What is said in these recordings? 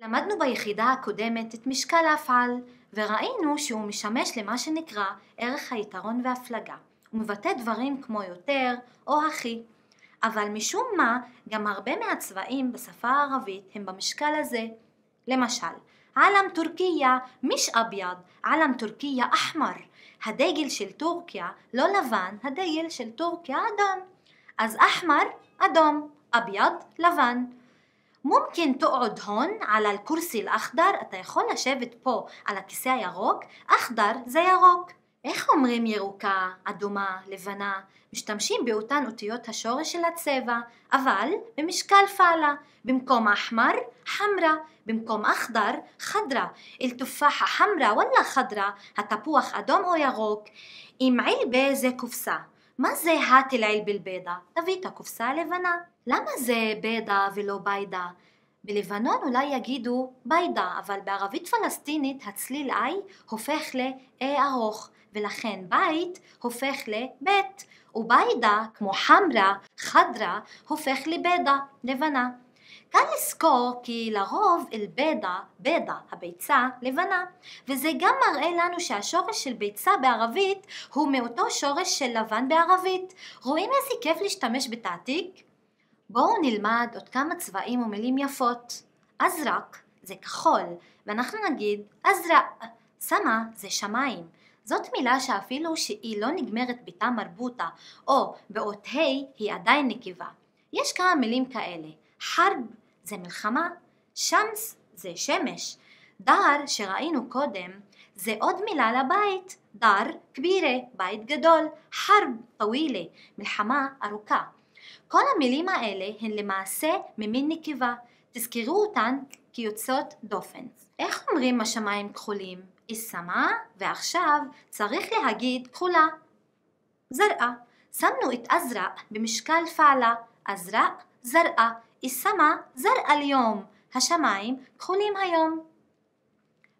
למדנו ביחידה הקודמת את משקל ההפעל וראינו שהוא משמש למה שנקרא ערך היתרון והפלגה. הוא מבטא דברים כמו יותר או הכי. אבל משום מה גם הרבה מהצבעים בשפה הערבית הם במשקל הזה. למשל, עלם טורקיה מיש אביד, עלם טורקיה אחמר. הדגל של טורקיה לא לבן, הדגל של טורקיה אדום. אז אחמר אדום, אביד לבן. ممكن تقعد هون على الكرسي الأخضر أنت אתה יכול לשבת פה על הכיסא הירוק, אח'דר זה ירוק. איך אומרים ירוקה, אדומה, לבנה? משתמשים באותן אותיות השורש של הצבע, אבל במשקל פעלה. במקום אחמר, חמרה, במקום אחדר, חדרה. אל תופח החמרה וואלה חדרה, התפוח אדום או ירוק. אם עילבה זה קופסה. מה זה האט אל-עילבה אל-בידה? תביא את הקופסה הלבנה. למה זה בידה ולא ביידה? בלבנון אולי יגידו ביידה, אבל בערבית פלסטינית הצליל איי הופך ל-אה ארוך, ולכן בית הופך לבית, וביידה, כמו חמרה, חדרה, הופך לבדה, לבנה. קל לזכור כי לרוב אל-בדה, בדה, הביצה, לבנה, וזה גם מראה לנו שהשורש של ביצה בערבית הוא מאותו שורש של לבן בערבית. רואים איזה כיף להשתמש בתעתיק? בואו נלמד עוד כמה צבעים ומילים יפות. אזרק זה כחול, ואנחנו נגיד אזרק. סמה זה שמיים. זאת מילה שאפילו שהיא לא נגמרת בתא מרבוטה או באות ה' היא עדיין נקבה. יש כמה מילים כאלה. חרב זה מלחמה, שמס זה שמש. דר שראינו קודם זה עוד מילה לבית, דר כבירה, בית גדול, חרב טווילה, מלחמה ארוכה. כל המילים האלה הן למעשה ממין נקבה, תזכרו אותן כיוצאות דופן. איך אומרים השמיים כחולים? איסמה, ועכשיו צריך להגיד כחולה. זרעה. שמנו את אזרע במשקל פעלה, אזרע, זרעה, איסמה, זרעה ליום. השמיים כחולים היום.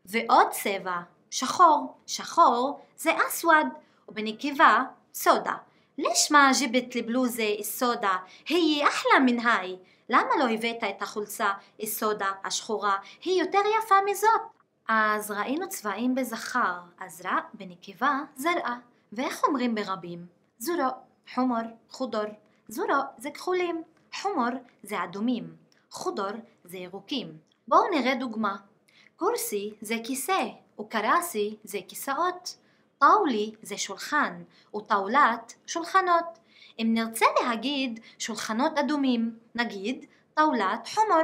ועוד צבע, שחור. שחור זה אסווד, ובנקבה סודה. ليش ما جبت البلوزة السودا هي أحلى من هاي למה לא הבאת את החולצה הסודה השחורה? היא יותר יפה מזאת. אז ראינו צבעים בזכר, עזרה בנקבה זרעה. ואיך אומרים ברבים? זורו, חומור, חודור. זורו זה כחולים, חומור זה אדומים, חודור זה ירוקים. בואו נראה דוגמה. קורסי זה כיסא, וקרסי זה כיסאות. טאולי זה שולחן, וטאולת שולחנות. אם נרצה להגיד שולחנות אדומים, נגיד טאולת חומר,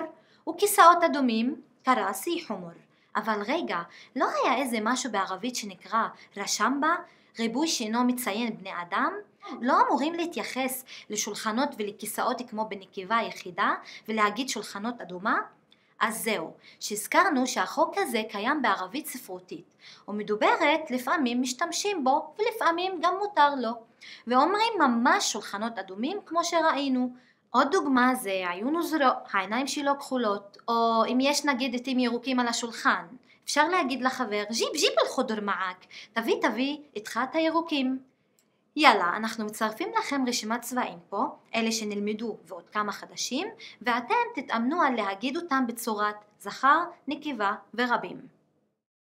וכיסאות אדומים, קרסי חומר. אבל רגע, לא היה איזה משהו בערבית שנקרא רשמבה, ריבוי שאינו מציין בני אדם? לא אמורים להתייחס לשולחנות ולכיסאות כמו בנקבה יחידה ולהגיד שולחנות אדומה? אז זהו, שהזכרנו שהחוק הזה קיים בערבית ספרותית, ומדוברת לפעמים משתמשים בו ולפעמים גם מותר לו, ואומרים ממש שולחנות אדומים כמו שראינו. עוד דוגמה זה עיון עוזרו, העיניים שלו כחולות, או אם יש נגיד עטים ירוקים על השולחן, אפשר להגיד לחבר ג'יב ג'יב אל חודר מעק, תביא תביא איתך את הירוקים. יאללה, אנחנו מצרפים לכם רשימת צבעים פה, אלה שנלמדו ועוד כמה חדשים, ואתם תתאמנו על להגיד אותם בצורת זכר, נקבה ורבים.